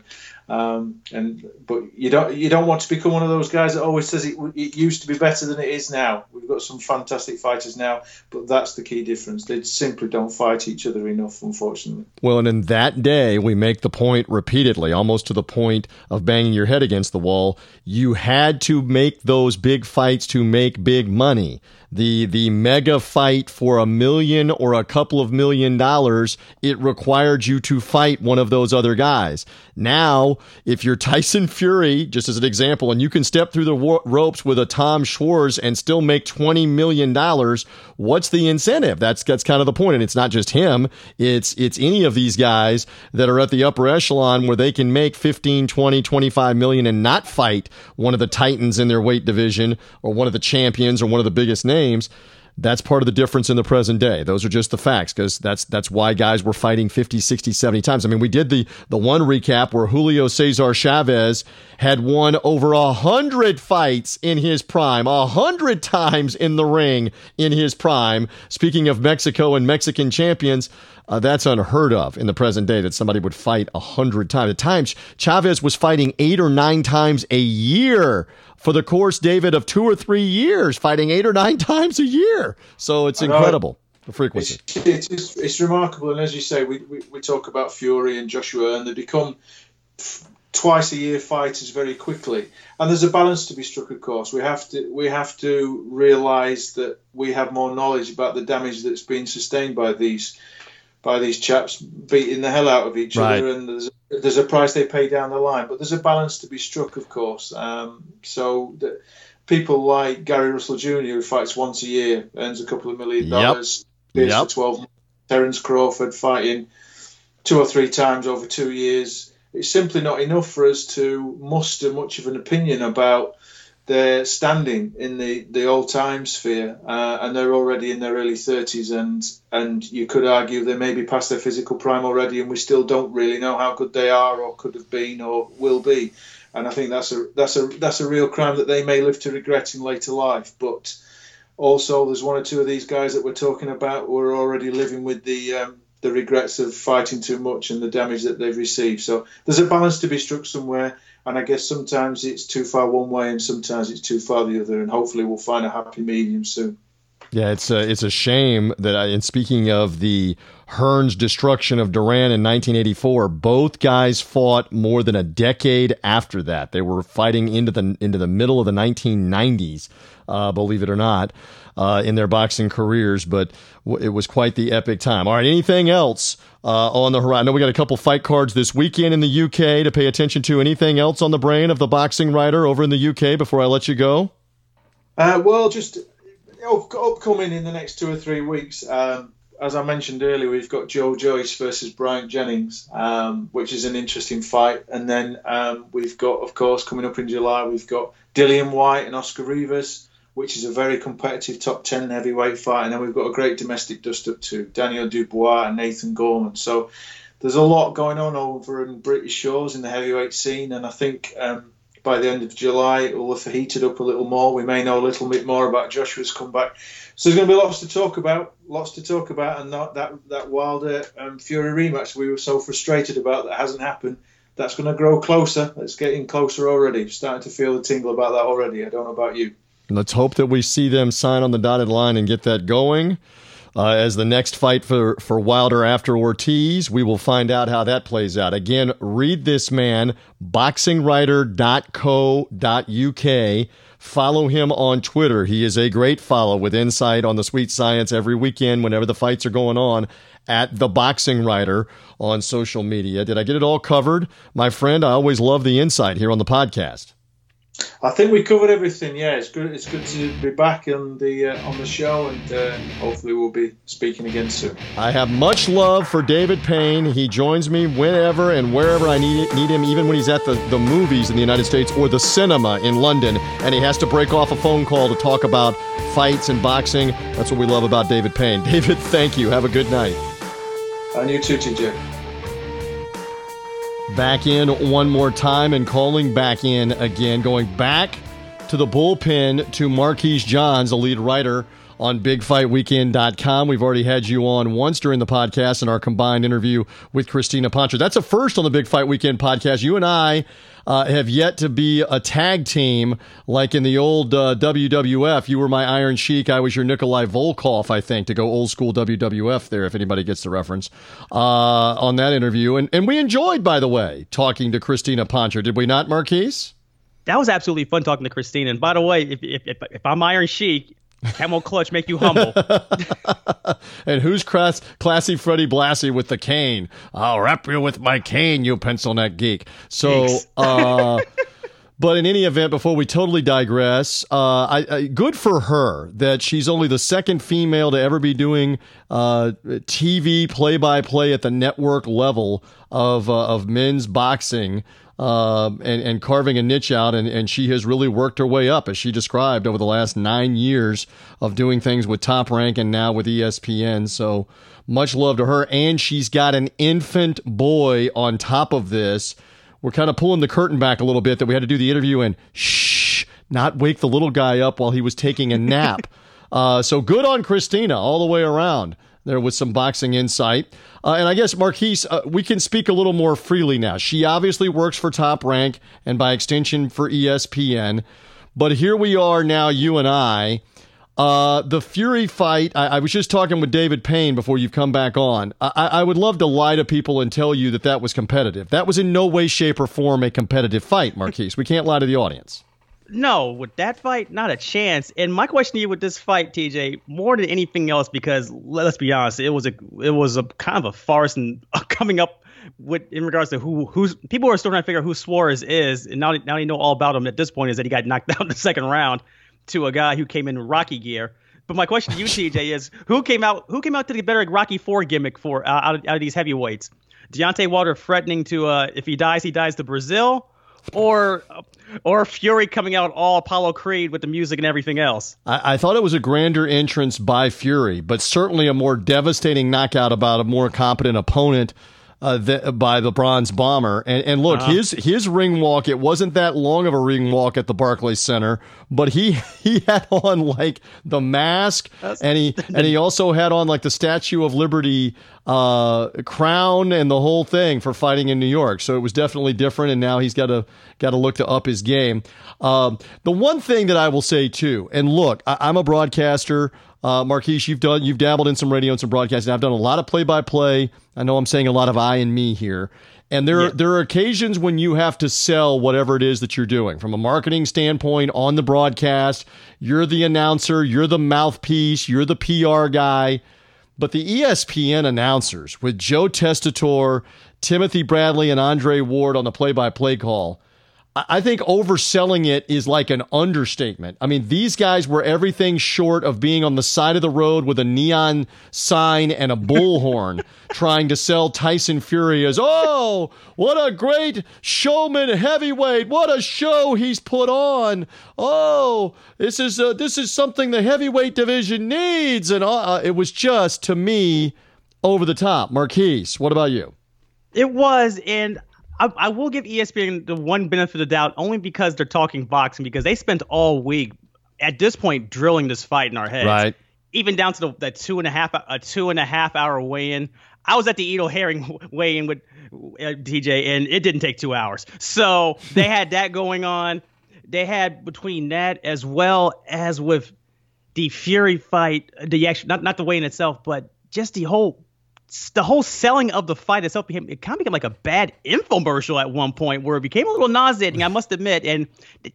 Um, and but you don't you don't want to become one of those guys that always says it, it used to be better than it is now. We've got some fantastic fighters now, but that's the key difference. They simply don't fight each other enough, unfortunately. Well, and in that day, we make the point repeatedly, almost to the point of banging your head against the wall. You had to make those big fights to make big money the the mega fight for a million or a couple of million dollars, it required you to fight one of those other guys. Now, if you're Tyson Fury, just as an example, and you can step through the ropes with a Tom Schwarz and still make twenty million dollars, what's the incentive? That's that's kind of the point. And it's not just him; it's it's any of these guys that are at the upper echelon where they can make 15, 20, 25 million and not fight one of the titans in their weight division or one of the champions or one of the biggest names. That's part of the difference in the present day. Those are just the facts because that's that's why guys were fighting 50, 60, 70 times. I mean, we did the the one recap where Julio Cesar Chavez had won over a hundred fights in his prime, a hundred times in the ring in his prime. Speaking of Mexico and Mexican champions, uh, that's unheard of in the present day that somebody would fight a hundred times. At times, Chavez was fighting eight or nine times a year for the course, David, of two or three years, fighting eight or nine times a year. So it's incredible. The frequency. It's, it's, it's, remarkable. And as you say, we, we, we talk about Fury and Joshua, and they become twice a year fighters very quickly. And there's a balance to be struck, of course. We have to we have to realise that we have more knowledge about the damage that's been sustained by these by these chaps beating the hell out of each right. other, and there's there's a price they pay down the line. But there's a balance to be struck, of course. Um, so the, people like Gary Russell Jr., who fights once a year, earns a couple of million dollars, yep. yep. for 12 months. Terence Crawford fighting two or three times over two years. It's simply not enough for us to muster much of an opinion about they're standing in the, the old time sphere uh, and they're already in their early 30s and and you could argue they may be past their physical prime already and we still don't really know how good they are or could have been or will be. And I think that's a that's a that's a real crime that they may live to regret in later life. But also there's one or two of these guys that we're talking about who are already living with the um, the regrets of fighting too much and the damage that they've received. So there's a balance to be struck somewhere and I guess sometimes it's too far one way and sometimes it's too far the other. And hopefully we'll find a happy medium soon. Yeah, it's a, it's a shame that, I, and speaking of the Hearns destruction of Duran in 1984, both guys fought more than a decade after that. They were fighting into the into the middle of the 1990s, uh, believe it or not, uh, in their boxing careers. But w- it was quite the epic time. All right, anything else uh, on the horizon? I know we got a couple fight cards this weekend in the UK to pay attention to. Anything else on the brain of the boxing writer over in the UK before I let you go? Uh, well, just upcoming in the next two or three weeks. Um, as I mentioned earlier, we've got Joe Joyce versus Bryant Jennings, um, which is an interesting fight. And then um, we've got, of course, coming up in July, we've got Dillian Whyte and Oscar Rivas, which is a very competitive top 10 heavyweight fight. And then we've got a great domestic dust up too, Daniel Dubois and Nathan Gorman. So there's a lot going on over in British shores in the heavyweight scene. And I think um, by the end of July, it will have heated up a little more. We may know a little bit more about Joshua's comeback. So there's going to be lots to talk about, lots to talk about, and not that that Wilder um, Fury rematch we were so frustrated about that hasn't happened. That's going to grow closer. It's getting closer already. Starting to feel the tingle about that already. I don't know about you. Let's hope that we see them sign on the dotted line and get that going. Uh, as the next fight for, for Wilder after Ortiz, we will find out how that plays out. Again, read this man, boxingwriter.co.uk. Follow him on Twitter. He is a great follow with insight on the sweet science every weekend whenever the fights are going on at the boxing writer on social media. Did I get it all covered? My friend, I always love the insight here on the podcast. I think we covered everything. Yeah, it's good. It's good to be back on the uh, on the show, and uh, hopefully we'll be speaking again soon. I have much love for David Payne. He joins me whenever and wherever I need need him, even when he's at the, the movies in the United States or the cinema in London, and he has to break off a phone call to talk about fights and boxing. That's what we love about David Payne. David, thank you. Have a good night. And you too, TJ back in one more time and calling back in again, going back to the bullpen to Marquise Johns, the lead writer on bigfightweekend.com. We've already had you on once during the podcast in our combined interview with Crystina Poncher. That's a first on the Big Fight Weekend podcast. You and I uh, have yet to be a tag team like in the old uh, WWF. You were my Iron Sheik. I was your Nikolai Volkov, I think, to go old school WWF there, if anybody gets the reference, uh, on that interview. And, and we enjoyed, by the way, talking to Crystina Poncher. Did we not, Marquise? That was absolutely fun talking to Crystina. And by the way, if, if, if, if I'm Iron Sheik, Camel clutch make you humble. and who's class, classy Freddie Blassie with the cane? I'll wrap you with my cane, you pencil neck geek. So, uh, but in any event, before we totally digress, uh, I, I, good for her that she's only the second female to ever be doing uh, TV play by play at the network level of uh, of men's boxing uh, and, and carving a niche out. And, and she has really worked her way up, as she described, over the last nine years of doing things with Top Rank and now with ESPN. So much love to her. And she's got an infant boy on top of this. We're kind of pulling the curtain back a little bit that we had to do the interview and shh, not wake the little guy up while he was taking a nap. uh, so good on Crystina all the way around there with some boxing insight. Uh, and I guess, Marquise, uh, we can speak a little more freely now. She obviously works for Top Rank and by extension for ESPN. But here we are now, you and I. Uh, the Fury fight, I, I, was just talking with David Payne before you've come back on. I, I would love to lie to people and tell you that that was competitive. That was in no way, shape, or form a competitive fight, Marquise. we can't lie to the audience. No, with that fight, not a chance. And my question to you with this fight, TJ, more than anything else, because let's be honest, it was a it was a kind of a farce and coming up with in regards to who who's people are still trying to figure out who Schwarz is, and now now you know all about him. At this point, is that he got knocked out in the second round to a guy who came in Rocky gear. But my question to you, TJ, is who came out who came out to the better Rocky Four gimmick for uh, out, of, out of these heavyweights? Deontay Wilder threatening to uh, if he dies, he dies to Brazil, or or Fury coming out all Apollo Creed with the music and everything else. I, I, thought it was a grander entrance by Fury, but certainly a more devastating knockout about a more competent opponent uh, the, by the Bronze Bomber. And, and look, uh his his ring walk, it wasn't that long of a ring walk at the Barclays Center, but he he had on like the mask, That's, and he and he also had on like the Statue of Liberty uh, crown and the whole thing for fighting in New York. So it was definitely different, and now he's got to got to look to up his game. Um, the one thing that I will say too, and look, I, I'm a broadcaster. Uh, Marquise, you've done, you've dabbled in some radio and some broadcasting. I've done a lot of play by play. I know I'm saying a lot of I and me here. And there, yeah. there are occasions when you have to sell whatever it is that you're doing from a marketing standpoint on the broadcast. You're the announcer, you're the mouthpiece, you're the PR guy. But the ESPN announcers with Joe Tessitore, Timothy Bradley, and Andre Ward on the play by play call, I think overselling it is like an understatement. I mean, these guys were everything short of being on the side of the road with a neon sign and a bullhorn trying to sell Tyson Fury as, oh, what a great showman heavyweight. What a show he's put on. Oh, this is, uh, this is something the heavyweight division needs. And uh, it was just, to me, over the top. Marquise, what about you? It was. And I, I will give ESPN the one benefit of the doubt only because they're talking boxing because they spent all week at this point drilling this fight in our heads. Right. Even down to the that two and a half a two and a half hour weigh-in. I was at the Ito Herring weigh-in with uh, DJ, and it didn't take two hours. So they had that going on. They had between that as well as with the Fury fight, the actual not not the weigh-in itself, but just the whole the whole selling of the fight itself became it kind of became like a bad infomercial at one point where it became a little nauseating, I must admit. And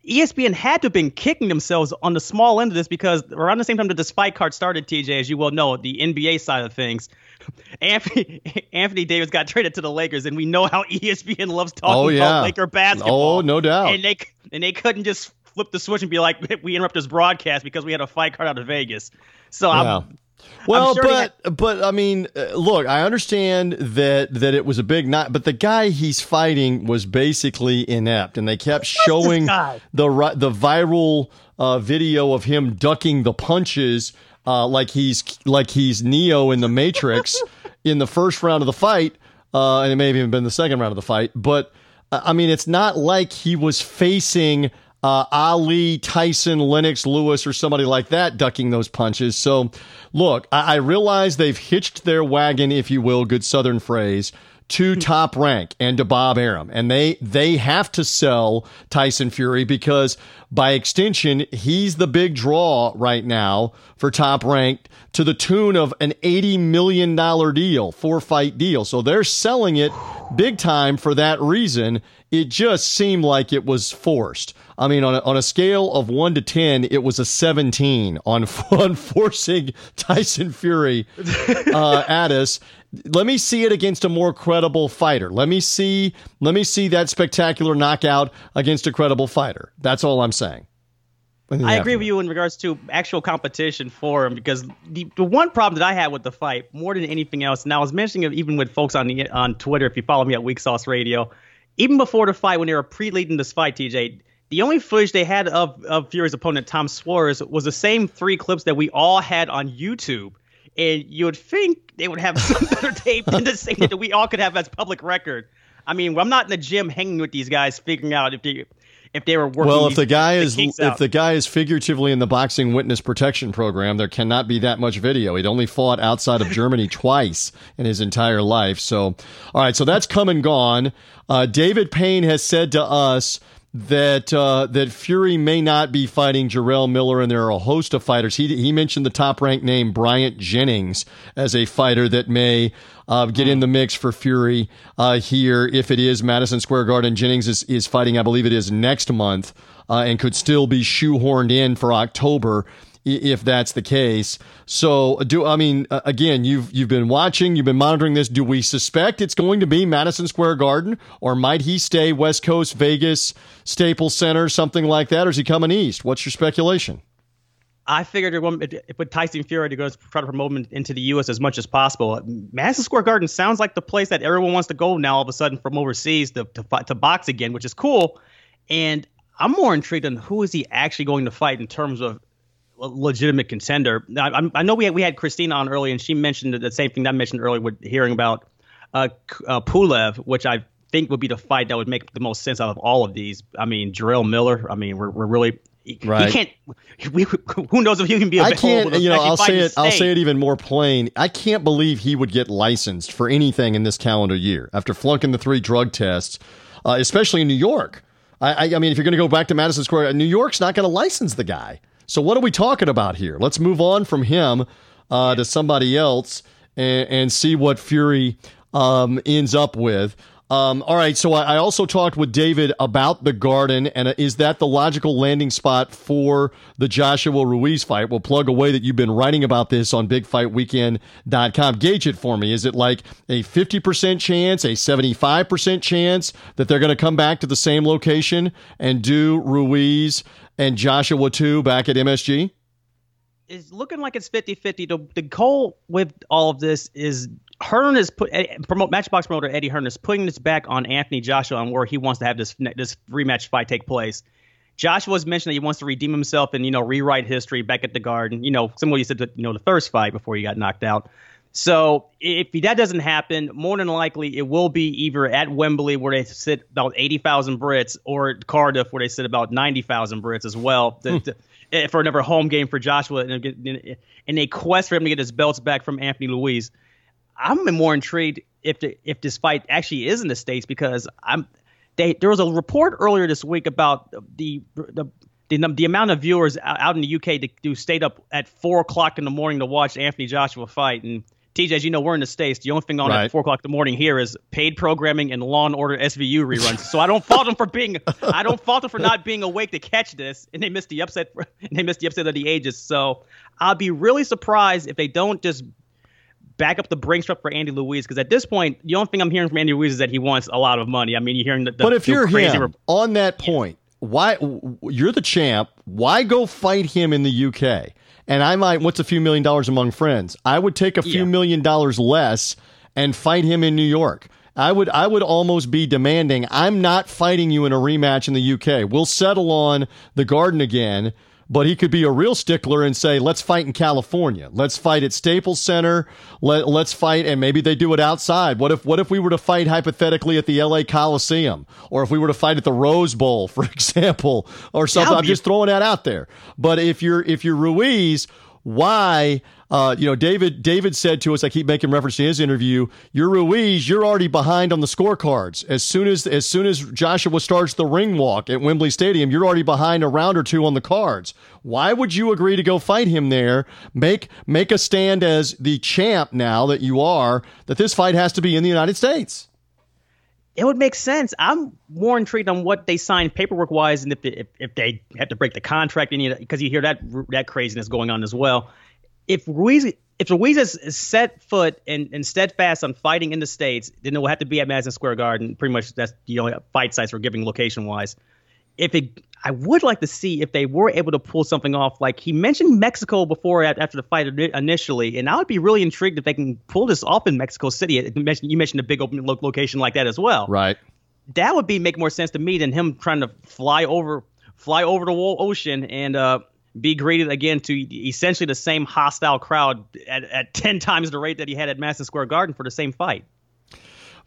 ESPN had to have been kicking themselves on the small end of this because around the same time that this fight card started, TJ, as you well know, the NBA side of things, Anthony Anthony Davis got traded to the Lakers, and we know how ESPN loves talking Oh, yeah. about Laker basketball. Oh, no doubt. And they and they couldn't just flip the switch and be like, we interrupt this broadcast because we had a fight card out of Vegas. So. I'm Well, sure but but I mean, uh, look, I understand that that it was a big night, but the guy he's fighting was basically inept, and they kept showing the the viral uh, video of him ducking the punches uh, like he's like he's Neo in the Matrix in the first round of the fight, uh, and it may have even been the second round of the fight. But uh, I mean, it's not like he was facing uh, Ali, Tyson, Lennox, Lewis, or somebody like that ducking those punches. So, look, I, I realize they've hitched their wagon, if you will, good Southern phrase, to top rank and to Bob Arum, and they they have to sell Tyson Fury because by extension he's the big draw right now for top ranked to the tune of an eighty million dollar deal, four fight deal. So they're selling it big time for that reason. It just seemed like it was forced. I mean, on a, on a scale of one to ten, it was a seventeen on on forcing Tyson Fury uh, at us. Let me see it against a more credible fighter. Let me see. Let me see that spectacular knockout against a credible fighter. That's all I'm saying. I agree with you in regards to actual competition for him because the, the one problem that I had with the fight more than anything else, and I was mentioning it even with folks on the on Twitter, if you follow me at Weak Sauce Radio, even before the fight when they were pre-leading this fight, TJ, the only footage they had of of Fury's opponent Tom Schwarz was the same three clips that we all had on YouTube. And you would think they would have some better tape than the same that we all could have as public record. I mean, I'm not in the gym hanging with these guys figuring out if they if they were working. Well, if the guy is if the guy is figuratively in the boxing witness protection program, there cannot be that much video. He'd only fought outside of Germany twice in his entire life. So, all right, so that's come and gone. Uh, David Payne has said to us that uh, that Fury may not be fighting Jarrell Miller, and there are a host of fighters. He he mentioned the top ranked name Bryant Jennings as a fighter that may uh, get in the mix for Fury uh, here if it is Madison Square Garden. Jennings is is fighting, I believe it is next month, uh, and could still be shoehorned in for October if that's the case. So, do I mean again? You've you've been watching, you've been monitoring this. Do we suspect it's going to be Madison Square Garden, or might he stay West Coast, Vegas, Staples Center, something like that, or is he coming east? What's your speculation? I figured it would- it- with Tyson Fury to go try to promote him into the U.S. as much as possible. Madison Square Garden sounds like the place that everyone wants to go now. All of a sudden, from overseas to to, to box again, which is cool. And I'm more intrigued on who is he actually going to fight in terms of legitimate contender. I, I'm- I know we had, we had Crystina on earlier, and she mentioned the same thing that I mentioned earlier with hearing about uh, uh, Pulev, which I think would be the fight that would make the most sense out of all of these. I mean, Jarrell Miller. I mean, we're, we're really. He, he can't. We, who knows if he can be I can't. You know, I'll say it. I'll say it even more plain. I can't believe he would get licensed for anything in this calendar year after flunking the three drug tests, uh, especially in New York. I, I, I mean, if you're going to go back to Madison Square, New York's not going to license the guy. So what are we talking about here? Let's move on from him uh, to somebody else and, and see what Fury um, ends up with. Um, all right, so I, I also talked with David about the Garden, and is that the logical landing spot for the Joshua Ruiz fight? We'll plug away that you've been writing about this on BigFightWeekend.com. Gauge it for me. Is it like a 50% chance, a 75% chance that they're going to come back to the same location and do Ruiz and Joshua 2 back at MSG? It's looking like it's 50-50. The, the goal with all of this is Hearn is put eh, promote Matchroom promoter Eddie Hearn is putting this back on Anthony Joshua and where he wants to have this this rematch fight take place. Joshua's mentioned that he wants to redeem himself and you know rewrite history back at the Garden. You know, similar you said to, you know the first fight before he got knocked out. So if that doesn't happen, more than likely it will be either at Wembley where they sit about 80,000 Brits or Cardiff where they sit about 90,000 Brits as well the, the, eh, for another home game for Joshua and in a quest for him to get his belts back from Anthony Louise. I'm more intrigued if the, if this fight actually is in the states because I'm they there was a report earlier this week about the the the, the amount of viewers out in the UK that do stayed up at four o'clock in the morning to watch Anthony Joshua fight and TJ, as you know, we're in the States. The only thing on right. at four o'clock in the morning here is paid programming and Law and Order SVU reruns. so I don't fault them for being, I don't fault them for not being awake to catch this, and they missed the upset, and they missed the upset of the ages. So I'll be really surprised if they don't just back up the Brinks truck for Andy Ruiz because at this point, the only thing I'm hearing from Andy Ruiz is that he wants a lot of money. I mean, you're hearing the, the but if you're crazy him rep- on that point, why you're the champ? Why go fight him in the UK? And I might, what's a few million dollars among friends? I would take a few yeah. million dollars less and fight him in New York. I would I would almost be demanding I'm not fighting you in a rematch in the UK. We'll settle on the Garden again but he could be a real stickler and say, let's fight in California. Let's fight at Staples Center. Let, let's fight. And maybe they do it outside. What if, what if we were to fight hypothetically at the LA Coliseum or if we were to fight at the Rose Bowl, for example, or something? I'm just throwing that out there. But if you're, if you're Ruiz, why uh, you know, David David said to us, I keep making reference to his interview, you're Ruiz, you're already behind on the scorecards. As soon as as soon as Joshua starts the ring walk at Wembley Stadium, you're already behind a round or two on the cards. Why would you agree to go fight him there? Make make a stand as the champ now that you are, that this fight has to be in the United States it would make sense. I'm more intrigued on what they signed paperwork wise, and if they, if, if they have to break the contract, because you hear that that craziness going on as well if Ruiz if Ruiz is, set foot and, and steadfast on fighting in the states, then it will have to be at Madison Square Garden. Pretty much that's the only fight sites we're giving location wise. If it, I would like to see if they were able to pull something off. Like he mentioned Mexico before after the fight initially, and I would be really intrigued if they can pull this off in Mexico City. You mentioned, a big open location like that as well. Right. That would be make more sense to me than him trying to fly over fly over the whole ocean and uh, be greeted again to essentially the same hostile crowd at, at 10 times the rate that he had at Madison Square Garden for the same fight.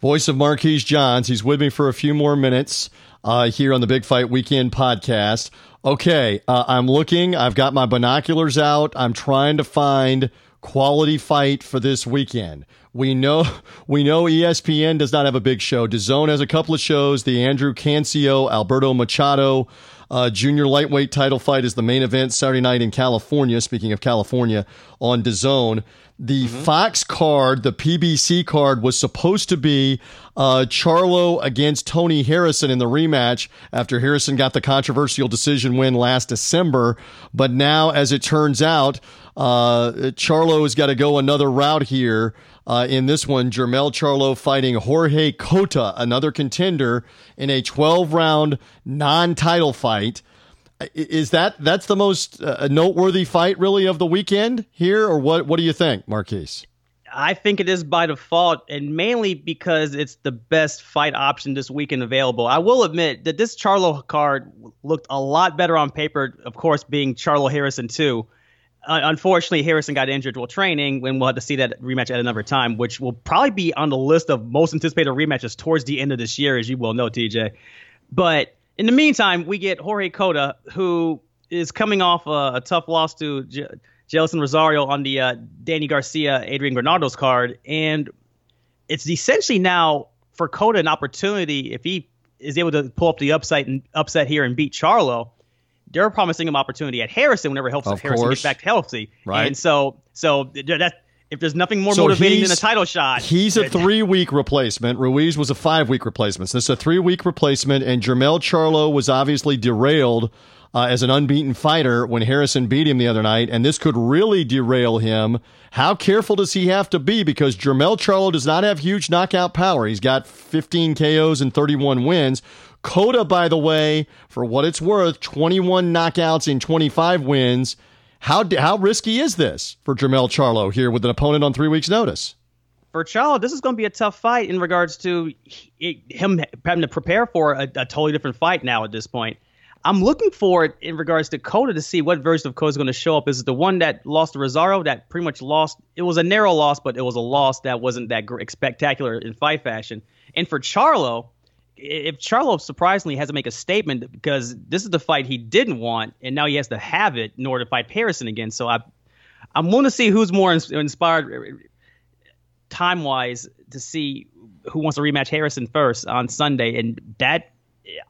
Voice of Marquise Johns. He's with me for a few more minutes uh, here on the Big Fight Weekend podcast. Okay, uh, I'm looking. I've got my binoculars out. I'm trying to find quality fight for this weekend. We know we know ESPN does not have a big show. DAZN has a couple of shows. The Andrew Cancio, Alberto Machado uh, junior lightweight title fight is the main event Saturday night in California. Speaking of California, on DAZN. The mm-hmm. Fox card, the PBC card, was supposed to be uh, Charlo against Tony Harrison in the rematch after Harrison got the controversial decision win last December. But now, as it turns out, uh, Charlo has got to go another route here uh, in this one, Jermell Charlo fighting Jorge Cota, another contender, in a 12 round non title fight. Is that that's the most uh, noteworthy fight really of the weekend here, or what? What do you think, Marquise? I think it is by default, and mainly because it's the best fight option this weekend available. I will admit that this Charlo card looked a lot better on paper, of course, being Charlo Harrison too uh, unfortunately, Harrison got injured while training, and we'll have to see that rematch at another time, which will probably be on the list of most anticipated rematches towards the end of this year, as you well know, TJ. But in the meantime, we get Jorge Cota, who is coming off a, a tough loss to J- Rosario on the uh, Danny Garcia, Adrian Granados card, and it's essentially now for Cota an opportunity if he is able to pull up the upside and upset here and beat Charlo they're promising him opportunity at Harrison whenever helps Harrison course. get back healthy. Right. And so so that if there's nothing more so motivating than a title shot, he's a three week replacement. Ruiz was a five week replacement. So this is a three week replacement, and Jermell Charlo was obviously derailed. Uh, as an unbeaten fighter when Harrison beat him the other night, and this could really derail him. How careful does he have to be? Because Jermell Charlo does not have huge knockout power. He's got 15 KOs and 31 wins. Cota, by the way, for what it's worth, 21 knockouts in 25 wins. How how risky is this for Jermell Charlo here with an opponent on three weeks' notice? For Charlo, this is going to be a tough fight in regards to him having to prepare for a, a totally different fight now at this point. I'm looking forward in regards to Cota to see what version of Cota is going to show up. Is it the one that lost to Rosario that pretty much lost? It was a narrow loss, but it was a loss that wasn't that spectacular in fight fashion. And for Charlo, if Charlo surprisingly has to make a statement because this is the fight he didn't want, and now he has to have it in order to fight Harrison again. So I, I'm willing to see who's more inspired uh, time wise to see who wants to rematch Harrison first on Sunday, and that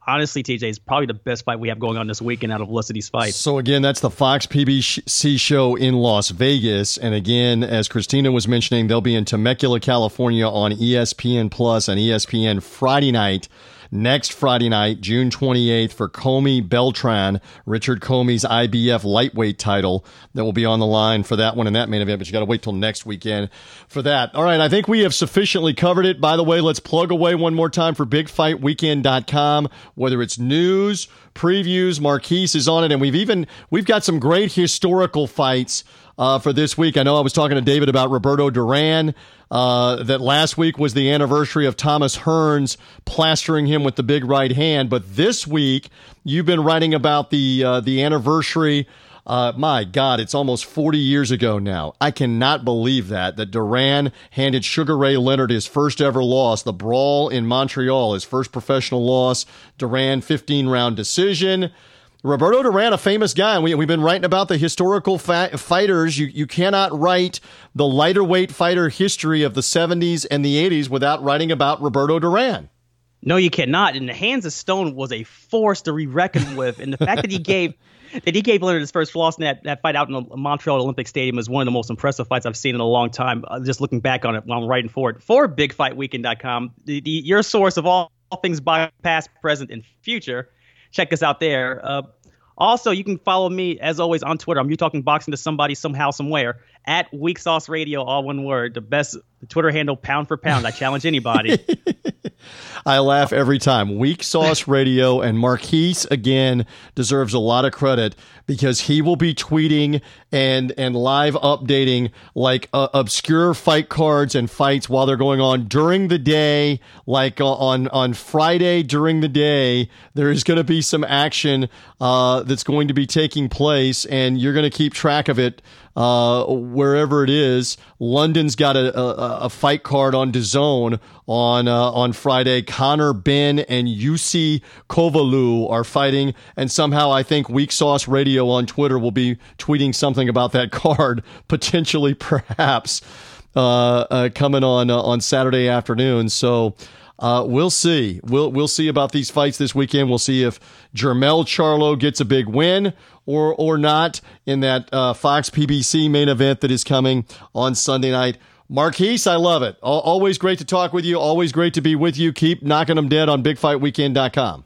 honestly, TJ is probably the best fight we have going on this weekend out of of these fights. So again, that's the Fox PBC show in Las Vegas, and again, as Crystina was mentioning, they'll be in Temecula, California on ESPN Plus and ESPN Friday night next Friday night, June 28th, for Commey Beltran, Richard Commey's IBF lightweight title that will be on the line for that one in that main event, but you got to wait till next weekend for that. All right, I think we have sufficiently covered it. By the way, let's plug away one more time for bigfightweekend.com, whether it's news, previews, Marquise is on it, and we've even we've got some great historical fights uh, for this week. I know I was talking to David about Roberto Duran. Uh, that last week was the anniversary of Thomas Hearns plastering him with the big right hand, but this week you've been writing about the uh, the anniversary. Uh, my God, it's almost 40 years ago now. I cannot believe that that Duran handed Sugar Ray Leonard his first ever loss, the brawl in Montreal, his first professional loss. Duran 15 round decision. Roberto Duran, a famous guy. We, we've been writing about the historical fa- fighters. You, you cannot write the lighter weight fighter history of the 70s and the 80s without writing about Roberto Duran. No, you cannot. And the hands of stone was a force to be reckoned with. And the fact that he gave that he gave Leonard his first loss in that, that fight out in the Montreal Olympic Stadium is one of the most impressive fights I've seen in a long time. Uh, just looking back on it while I'm writing for it for BigFightWeekend.com, the, the, your source of all, all things past, present, and future check us out there. Uh, also, you can follow me as always on Twitter. I'm you talking boxing to somebody somehow somewhere at Weak Sauce Radio, all one word. The best Twitter handle, pound for pound. I challenge anybody. I laugh every time. Weak Sauce Radio and Marquise again deserves a lot of credit because he will be tweeting and and live updating like uh, obscure fight cards and fights while they're going on during the day. Like uh, on on Friday during the day, there is going to be some action uh, that's going to be taking place, and you're going to keep track of it uh, wherever it is. London's got a, a, a fight card on DAZN on uh, on Friday. Conor Benn and Jussi Koivula are fighting, and somehow I think Weak Sauce Radio on Twitter will be tweeting something about that card, potentially, perhaps, uh, uh coming on uh, on Saturday afternoon. So. Uh, we'll see. We'll we'll see about these fights this weekend. We'll see if Jermell Charlo gets a big win or or not in that uh, Fox PBC main event that is coming on Sunday night. Marquise, I love it. Always great to talk with you. Always great to be with you. Keep knocking them dead on BigFightWeekend.com.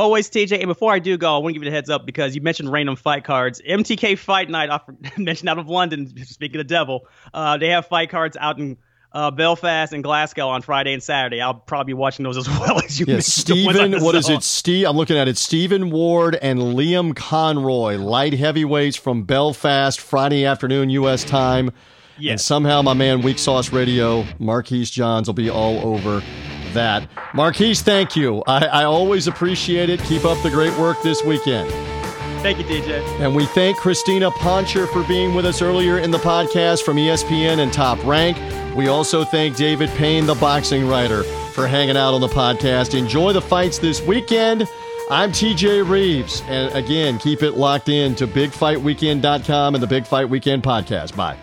Always, TJ. And before I do go, I want to give you the heads up because you mentioned random fight cards. MTK Fight Night, I mentioned out of London, speaking of the devil, uh, they have fight cards out in uh, Belfast and Glasgow on Friday and Saturday. I'll probably be watching those as well as you. Yeah, Stephen, what is it? Steve, I'm looking at it. Stephen Ward and Liam Conroy, light heavyweights from Belfast, Friday afternoon U.S. time. Yes. And somehow my man Weak Sauce Radio, Marquise Johns, will be all over that. Marquise, thank you. I, I always appreciate it. Keep up the great work this weekend. Thank you, DJ. And we thank Crystina Poncher for being with us earlier in the podcast from ESPN and Top Rank. We also thank David Payne, the boxing writer, for hanging out on the podcast. Enjoy the fights this weekend. I'm TJ Reeves. And again, keep it locked in to bigfightweekend.com and the Big Fight Weekend podcast. Bye.